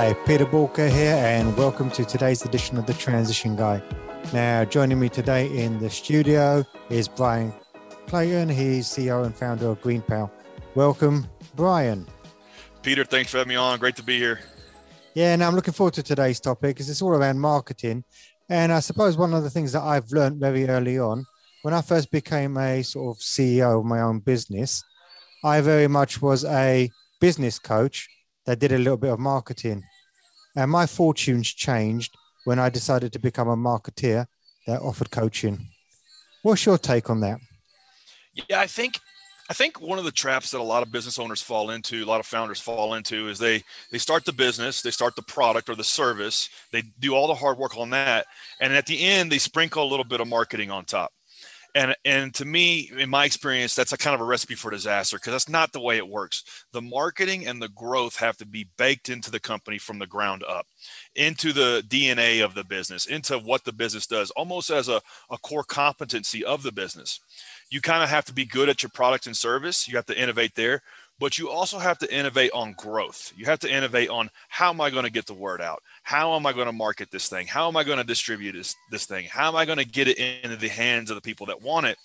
Hi, Peter Walker here, and welcome to today's edition of The Transition Guy. Now, joining me today in the studio is Brian Clayton. He's CEO and founder of GreenPal. Welcome, Brian. Peter, thanks for having me on. Great to be here. Yeah, now I'm looking forward to today's topic because it's all around marketing. And I suppose one of the things that I've learned very early on, when I first became a sort of CEO of my own business, I very much was a business coach that did a little bit of marketing. And my fortunes changed when I decided to become a marketeer that offered coaching. What's your take on that? Yeah, I think I think one of the traps that a lot of business owners fall into, a lot of founders fall into, is they they start the business, they start the product or the service, they do all the hard work on that, and at the end they sprinkle a little bit of marketing on top and and to me in my experience that's a kind of a recipe for disaster because that's not the way it works the marketing and the growth have to be baked into the company from the ground up into the dna of the business into what the business does almost as a, a core competency of the business you kind of have to be good at your product and service you have to innovate there but you also have to innovate on growth. You have to innovate on how am I going to get the word out? How am I going to market this thing? How am I going to distribute this, this thing? How am I going to get it into the hands of the people that want it?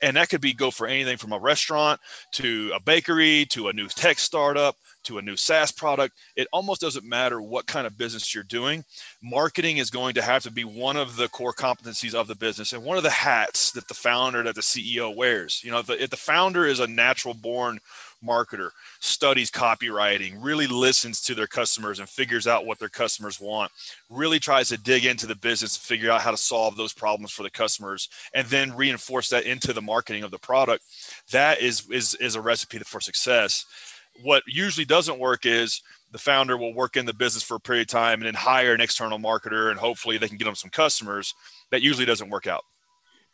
And that could be go for anything from a restaurant to a bakery to a new tech startup to a new SaaS product. It almost doesn't matter what kind of business you're doing. Marketing is going to have to be one of the core competencies of the business and one of the hats that the founder, that the CEO wears. You know, if the, if the founder is a natural born marketer, studies copywriting, really listens to their customers and figures out what their customers want, really tries to dig into the business and figure out how to solve those problems for the customers, and then reinforce that into the marketing of the product. That is is is a recipe for success. What usually doesn't work is the founder will work in the business for a period of time and then hire an external marketer and hopefully they can get them some customers. That usually doesn't work out.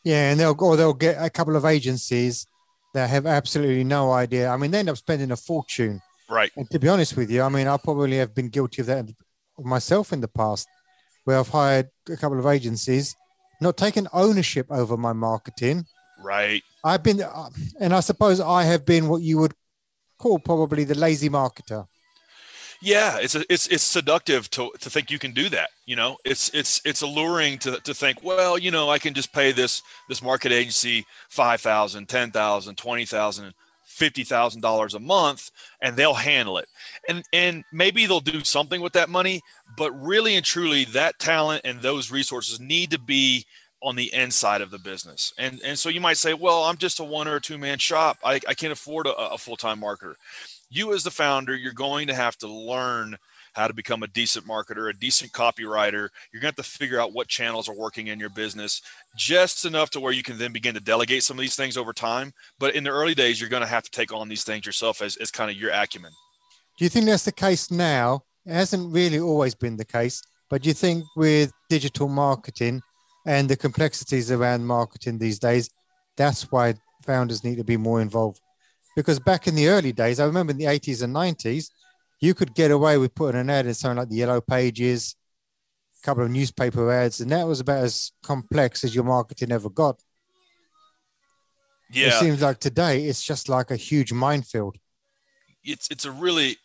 Yeah, and they'll go. They'll get a couple of agencies that have absolutely no idea. I mean, they end up spending a fortune. Right. And to be honest with you, I mean, I probably have been guilty of that myself in the past, where I've hired a couple of agencies, not taken ownership over my marketing. Right. I've been, uh, and I suppose I have been what you would call probably the lazy marketer yeah it's a, it's it's seductive to, to think you can do that you know it's it's it's alluring to, to think well you know i can just pay this this market agency 5000 10000 20000 $50,000 a month and they'll handle it. And and maybe they'll do something with that money, but really and truly that talent and those resources need to be on the inside of the business. And and so you might say, well, I'm just a one or two man shop. I, I can't afford a, a full-time marketer you as the founder, you're going to have to learn how to become a decent marketer, a decent copywriter. You're going to have to figure out what channels are working in your business just enough to where you can then begin to delegate some of these things over time. But in the early days, you're going to have to take on these things yourself as, as kind of your acumen. Do you think that's the case now? It hasn't really always been the case, but do you think with digital marketing and the complexities around marketing these days, that's why founders need to be more involved? Because back in the early days, I remember in the 80s and 90s, you could get away with putting an ad in something like the Yellow Pages, a couple of newspaper ads, and that was about as complex as your marketing ever got. Yeah. It seems like today it's just like a huge minefield. It's it's a really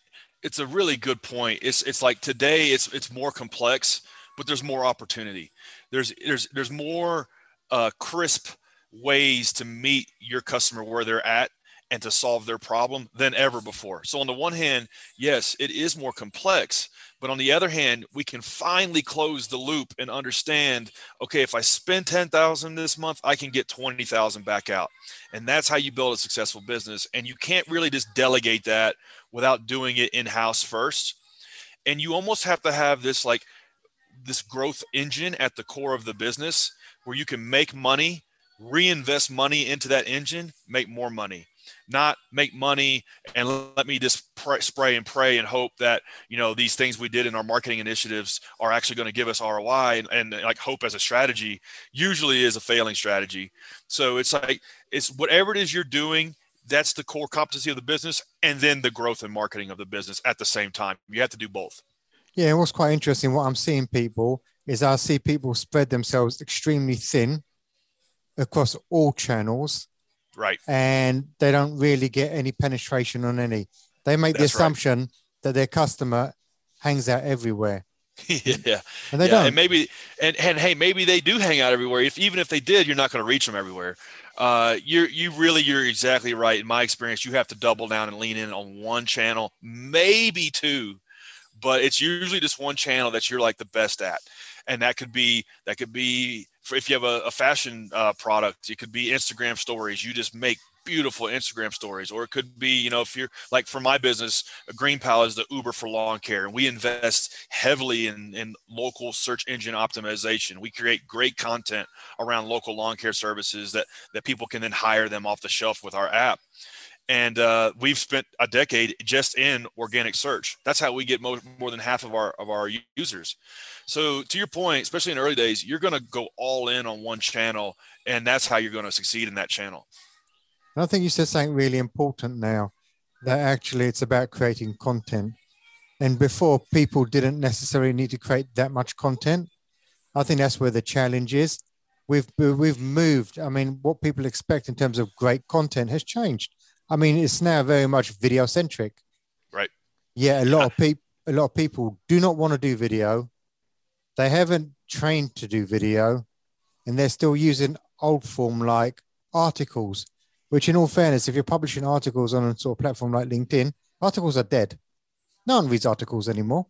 it's a really good point. It's it's like today it's it's more complex, but there's more opportunity. There's there's there's more uh, crisp ways to meet your customer where they're at and to solve their problem than ever before. So on the one hand, yes, it is more complex, but on the other hand, we can finally close the loop and understand, okay, if I spend 10,000 this month, I can get 20,000 back out. And that's how you build a successful business. And you can't really just delegate that without doing it in-house first. And you almost have to have this like this growth engine at the core of the business where you can make money, reinvest money into that engine, make more money not make money and let me just pray, spray and pray and hope that you know these things we did in our marketing initiatives are actually going to give us ROI and, and like hope as a strategy usually is a failing strategy. So it's like it's whatever it is you're doing that's the core competency of the business and then the growth and marketing of the business at the same time you have to do both yeah and what's quite interesting what i'm seeing people is i see people spread themselves extremely thin across all channels Right. And they don't really get any penetration on any. They make That's the assumption right. that their customer hangs out everywhere. yeah, And they yeah, don't. and maybe and and hey, maybe they do hang out everywhere. If even if they did, you're not going to reach them everywhere. Uh, you're you really you're exactly right. In my experience, you have to double down and lean in on one channel, maybe two, but it's usually just one channel that you're like the best at, and that could be that could be for if you have a, a fashion uh, product, it could be Instagram stories. You just make beautiful Instagram stories, or it could be, you know, if you're like for my business, GreenPal is the Uber for lawn care, and we invest heavily in, in local search engine optimization. We create great content around local lawn care services that that people can then hire them off the shelf with our app. And uh, we've spent a decade just in organic search. That's how we get more, than half of our of our users. So to your point, especially in early days, you're going to go all in on one channel, and that's how you're going to succeed in that channel. I think you said something really important now that actually it's about creating content. And before, people didn't necessarily need to create that much content. I think that's where the challenge is. We've we've moved. I mean, what people expect in terms of great content has changed. I mean, it's now very much video centric. Right. Yeah, a lot of people a lot of people do not want to do video. They haven't trained to do video, and they're still using old form like articles which in all fairness, if you're publishing articles on a sort of platform like LinkedIn, articles are dead. No one reads articles anymore.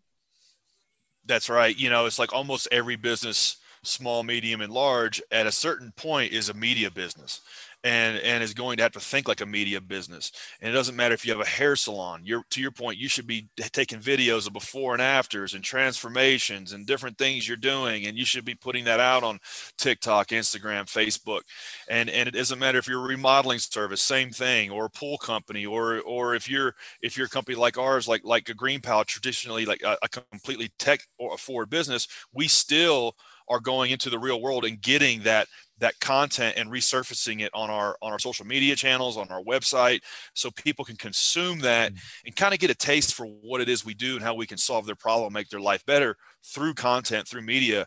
That's right. You know, it's like almost every business, small, medium, and large, at a certain point is a media business and and is going to have to think like a media business. And it doesn't matter if you have a hair salon. You're to your point, you should be taking videos of before and afters and transformations and different things you're doing, and you should be putting that out on TikTok, Instagram, Facebook. And and it doesn't matter if you're a remodeling service, same thing, or a pool company, or or if you're if you're a company like ours, like like a GreenPal, traditionally like a, a completely tech or forward business, we still are going into the real world and getting that that content and resurfacing it on our on our social media channels on our website so people can consume that mm-hmm. and kind of get a taste for what it is we do and how we can solve their problem make their life better through content through media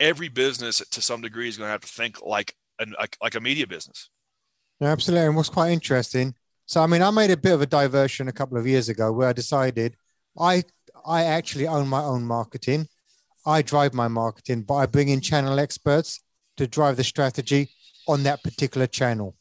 every business to some degree is going to have to think like an, like, like a media business No, absolutely. And what's quite interesting. So, I mean, I made a bit of a diversion a couple of years ago where I decided I I actually own my own marketing. I drive my marketing, but I bring in channel experts to drive the strategy on that particular channel.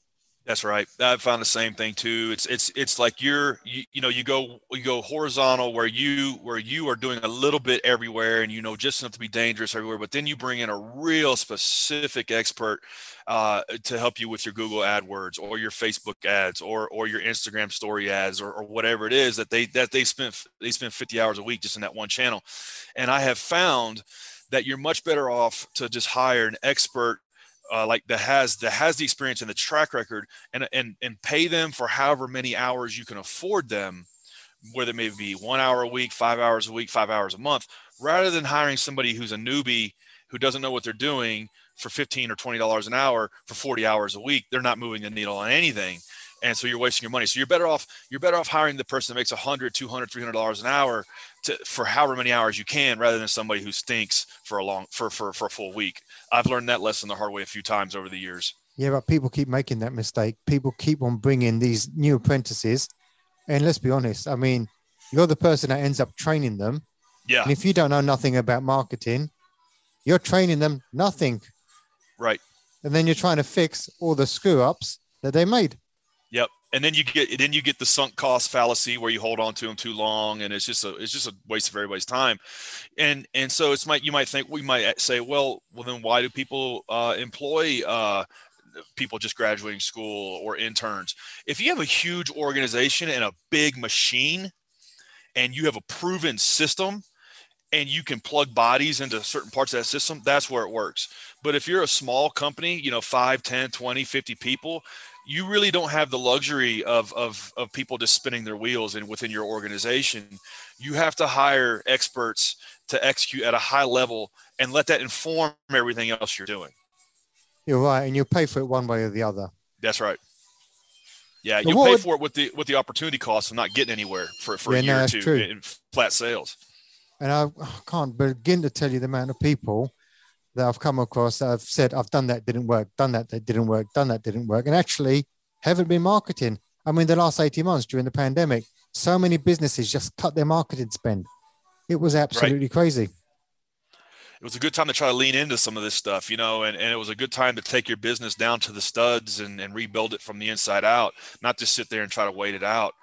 That's right. I found the same thing too. It's it's it's like you're you, you know you go you go horizontal where you where you are doing a little bit everywhere and you know just enough to be dangerous everywhere, but then you bring in a real specific expert uh, to help you with your Google AdWords or your Facebook ads or or your Instagram story ads or, or whatever it is that they that they spend they spend 50 hours a week just in that one channel. And I have found that you're much better off to just hire an expert uh, like that has that has the experience and the track record and and and pay them for however many hours you can afford them whether it may be one hour a week five hours a week five hours a month rather than hiring somebody who's a newbie who doesn't know what they're doing for 15 or 20 dollars an hour for 40 hours a week they're not moving the needle on anything. And so you're wasting your money. So you're better off you're better off hiring the person that makes 100 200 300 dollars an hour to, for however many hours you can rather than somebody who stinks for a long for, for for a full week i've learned that lesson the hard way a few times over the years Yeah, but people keep making that mistake. People keep on bringing these new apprentices. And let's be honest, I mean, you're the person that ends up training them. yeah And if you don't know nothing about marketing, you're training them nothing. right And then you're trying to fix all the screw ups that they made. And then you get then you get the sunk cost fallacy where you hold on to them too long, and it's just a it's just a waste of everybody's time. And and so it's might you might think we might say, well, well then why do people uh, employ uh, people just graduating school or interns? If you have a huge organization and a big machine, and you have a proven system, and you can plug bodies into certain parts of that system, that's where it works. But if you're a small company, you know, 5, 10, 20, 50 people, you really don't have the luxury of, of, of people just spinning their wheels in within your organization. You have to hire experts to execute at a high level and let that inform everything else you're doing. You're right. And you'll pay for it one way or the other. That's right. Yeah, So you pay would- for it with the with the opportunity cost of not getting anywhere for, for Yeah, a no, or two true. in flat sales. And I can't begin to tell you the amount of people that I've come across that have said, I've done that, didn't work, done that, that didn't work, done that, didn't work, and actually haven't been marketing. I mean, the last 18 months during the pandemic, so many businesses just cut their marketing spend. It was absolutely right. crazy. It was a good time to try to lean into some of this stuff, you know, and, and it was a good time to take your business down to the studs and, and rebuild it from the inside out, not just sit there and try to wait it out.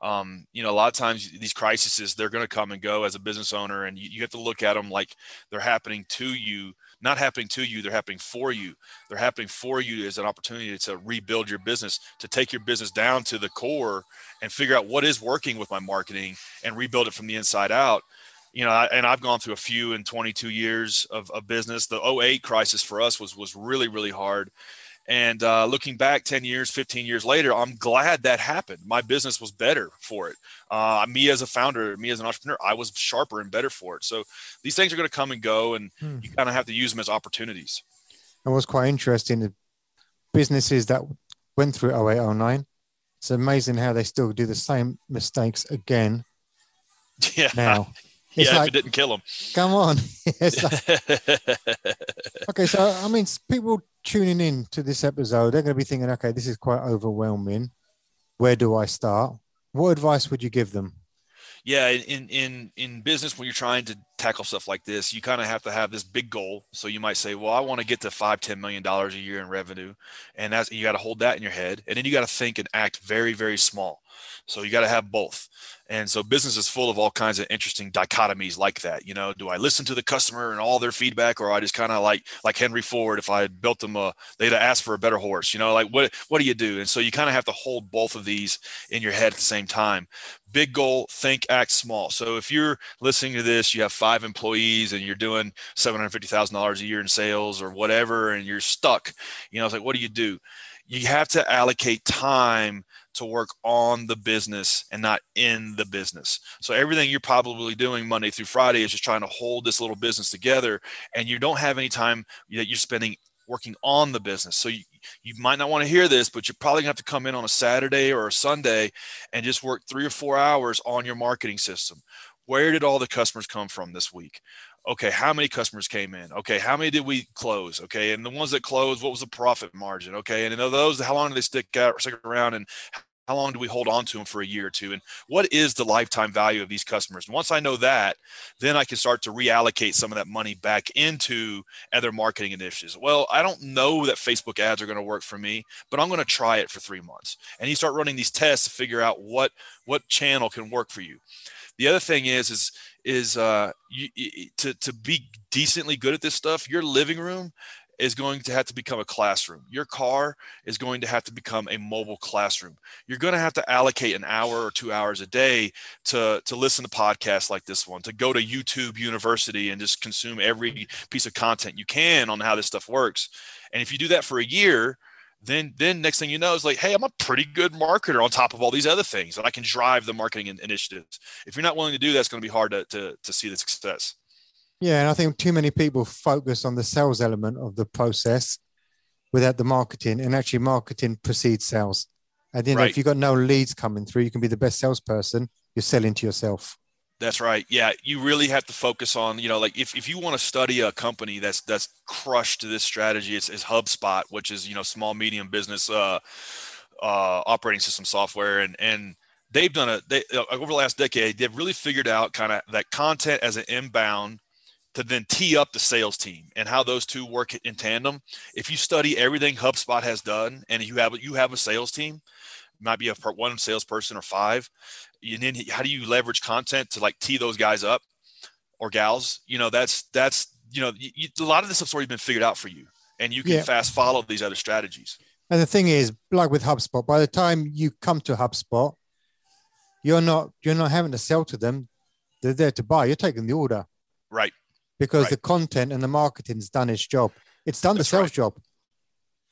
Um, you know, a lot of times these crises, they're going to come and go as a business owner, and you, you have to look at them like they're happening to you not happening to you, they're happening for you. They're happening for you as an opportunity to rebuild your business, to take your business down to the core and figure out what is working with my marketing and rebuild it from the inside out. You know, and I've gone through a few in 22 years of, of business. The 08 crisis for us was was really really hard and uh, looking back 10 years, 15 years later, I'm glad that happened. My business was better for it. Uh, me as a founder, me as an entrepreneur, I was sharper and better for it. So these things are going to come and go, and hmm. you kind of have to use them as opportunities. And what's quite interesting, the businesses that went through 08, 09, it's amazing how they still do the same mistakes again. Yeah. Now, It's yeah, like, if it didn't kill him. Come on. like, okay, so I mean, people tuning in to this episode, they're going to be thinking, okay, this is quite overwhelming. Where do I start? What advice would you give them? Yeah, in in in business, when you're trying to tackle stuff like this, you kind of have to have this big goal. So you might say, well, I want to get to five, ten million dollars a year in revenue, and that's you got to hold that in your head, and then you got to think and act very, very small. So you got to have both. And so business is full of all kinds of interesting dichotomies like that. You know, do I listen to the customer and all their feedback, or I just kind of like like Henry Ford? If I had built them a, they'd have asked for a better horse. You know, like what what do you do? And so you kind of have to hold both of these in your head at the same time. Big goal, think, act small. So if you're listening to this, you have five employees and you're doing seven hundred fifty thousand dollars a year in sales or whatever, and you're stuck. You know, it's like what do you do? You have to allocate time to work on the business and not in the business. So everything you're probably doing Monday through Friday is just trying to hold this little business together and you don't have any time that you're spending working on the business. So you, you might not want to hear this, but you're probably gonna have to come in on a Saturday or a Sunday and just work three or four hours on your marketing system. Where did all the customers come from this week? Okay, how many customers came in? Okay, how many did we close? Okay, and the ones that closed, what was the profit margin? Okay, and those, how long do they stick out, stick around, and how long do we hold on to them for a year or two? And what is the lifetime value of these customers? And once I know that, then I can start to reallocate some of that money back into other marketing initiatives. Well, I don't know that Facebook ads are going to work for me, but I'm going to try it for three months. And you start running these tests to figure out what what channel can work for you. The other thing is is is uh, you, to to be decently good at this stuff. Your living room is going to have to become a classroom. Your car is going to have to become a mobile classroom. You're going to have to allocate an hour or two hours a day to, to listen to podcasts like this one, to go to YouTube University and just consume every piece of content you can on how this stuff works. And if you do that for a year, then then next thing you know is like hey i'm a pretty good marketer on top of all these other things and i can drive the marketing initiatives. If you're not willing to do that it's going to be hard to, to, to see the success. Yeah and i think too many people focus on the sales element of the process without the marketing and actually marketing precedes sales. And then right. if you've got no leads coming through you can be the best salesperson you're selling to yourself that's right. Yeah, you really have to focus on, you know, like if, if you want to study a company that's that's crushed this strategy, it's, it's HubSpot, which is you know small medium business uh, uh, operating system software, and and they've done a they uh, over the last decade they've really figured out kind of that content as an inbound to then tee up the sales team and how those two work in tandem. If you study everything HubSpot has done, and you have you have a sales team, might be a part one salesperson or five, and then how do you leverage content to like tee those guys up or gals? You know, that's that's you know, you, a lot of this stuff's already been figured out for you, and you can yeah. fast follow these other strategies. And the thing is, like with HubSpot, by the time you come to HubSpot, you're not you're not having to sell to them; they're there to buy. You're taking the order, right? Because right. the content and the marketing's done its job. It's done That's the sales right. job.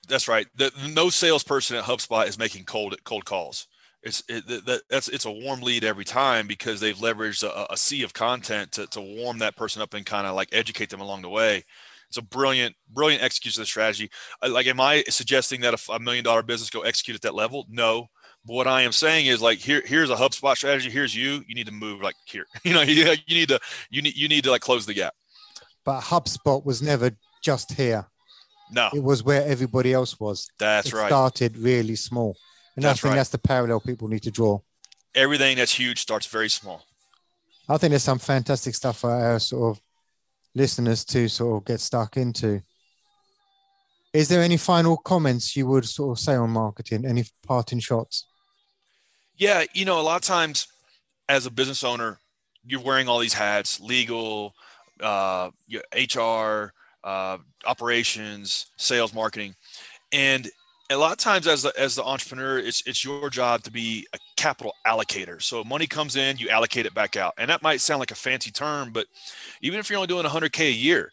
That's right. The, no salesperson at HubSpot is making cold cold calls. It's it, that, that's it's a warm lead every time because they've leveraged a, a sea of content to, to warm that person up and kind of like educate them along the way. It's a brilliant brilliant execution of the strategy. Like am i suggesting that a, a million dollar business go execute at that level? No. But what i am saying is like here here's a hubspot strategy. Here's you. You need to move like here. You know you, you need to you need you need to like close the gap. But hubspot was never just here no it was where everybody else was that's it right started really small and that's I think right. that's the parallel people need to draw. Everything that's huge starts very small. I think there's some fantastic stuff for our sort of listeners to sort of get stuck into. Is there any final comments you would sort of say on marketing? Any parting shots? Yeah, you know, a lot of times as a business owner, you're wearing all these hats: legal, uh, HR, uh, operations, sales, marketing, and a lot of times as the, as the entrepreneur, it's it's your job to be a capital allocator. So money comes in, you allocate it back out, and that might sound like a fancy term, but even if you're only doing 100k a year,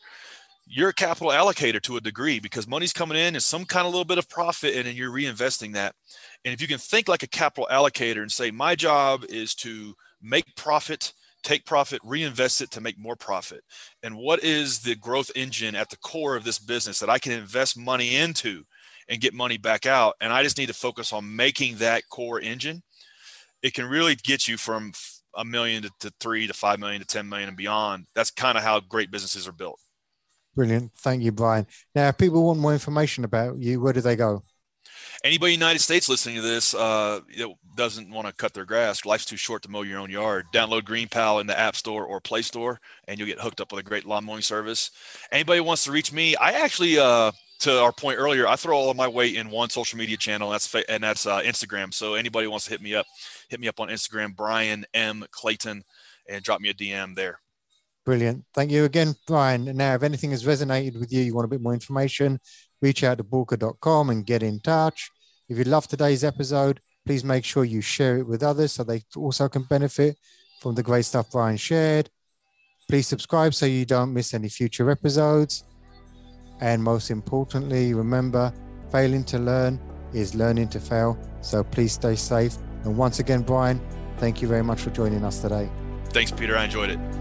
you're a capital allocator to a degree because money's coming in and some kind of little bit of profit, and then you're reinvesting that. And if you can think like a capital allocator and say, my job is to make profit take profit, reinvest it to make more profit. And what is the growth engine at the core of this business that I can invest money into and get money back out? And I just need to focus on making that core engine. It can really get you from a million to, to three to five million to 10 million and beyond. That's kind of how great businesses are built. Brilliant. Thank you, Brian. Now, if people want more information about you, where do they go? Anybody in the United States listening to this uh, doesn't want to cut their grass. Life's too short to mow your own yard. Download Green GreenPal in the App Store or Play Store, and you'll get hooked up with a great lawn mowing service. Anybody wants to reach me, I actually, uh, to our point earlier, I throw all of my weight in one social media channel. And that's and that's uh, Instagram. So anybody wants to hit me up, hit me up on Instagram, Brian M Clayton, and drop me a DM there. Brilliant. Thank you again, Brian. And now, if anything has resonated with you, you want a bit more information, reach out to Boolkah.com and get in touch. If you love today's episode, please make sure you share it with others so they also can benefit from the great stuff Brian shared. Please subscribe so you don't miss any future episodes. And most importantly, remember failing to learn is learning to fail. So please stay safe. And once again, Brian, thank you very much for joining us today. Thanks, Peter. I enjoyed it.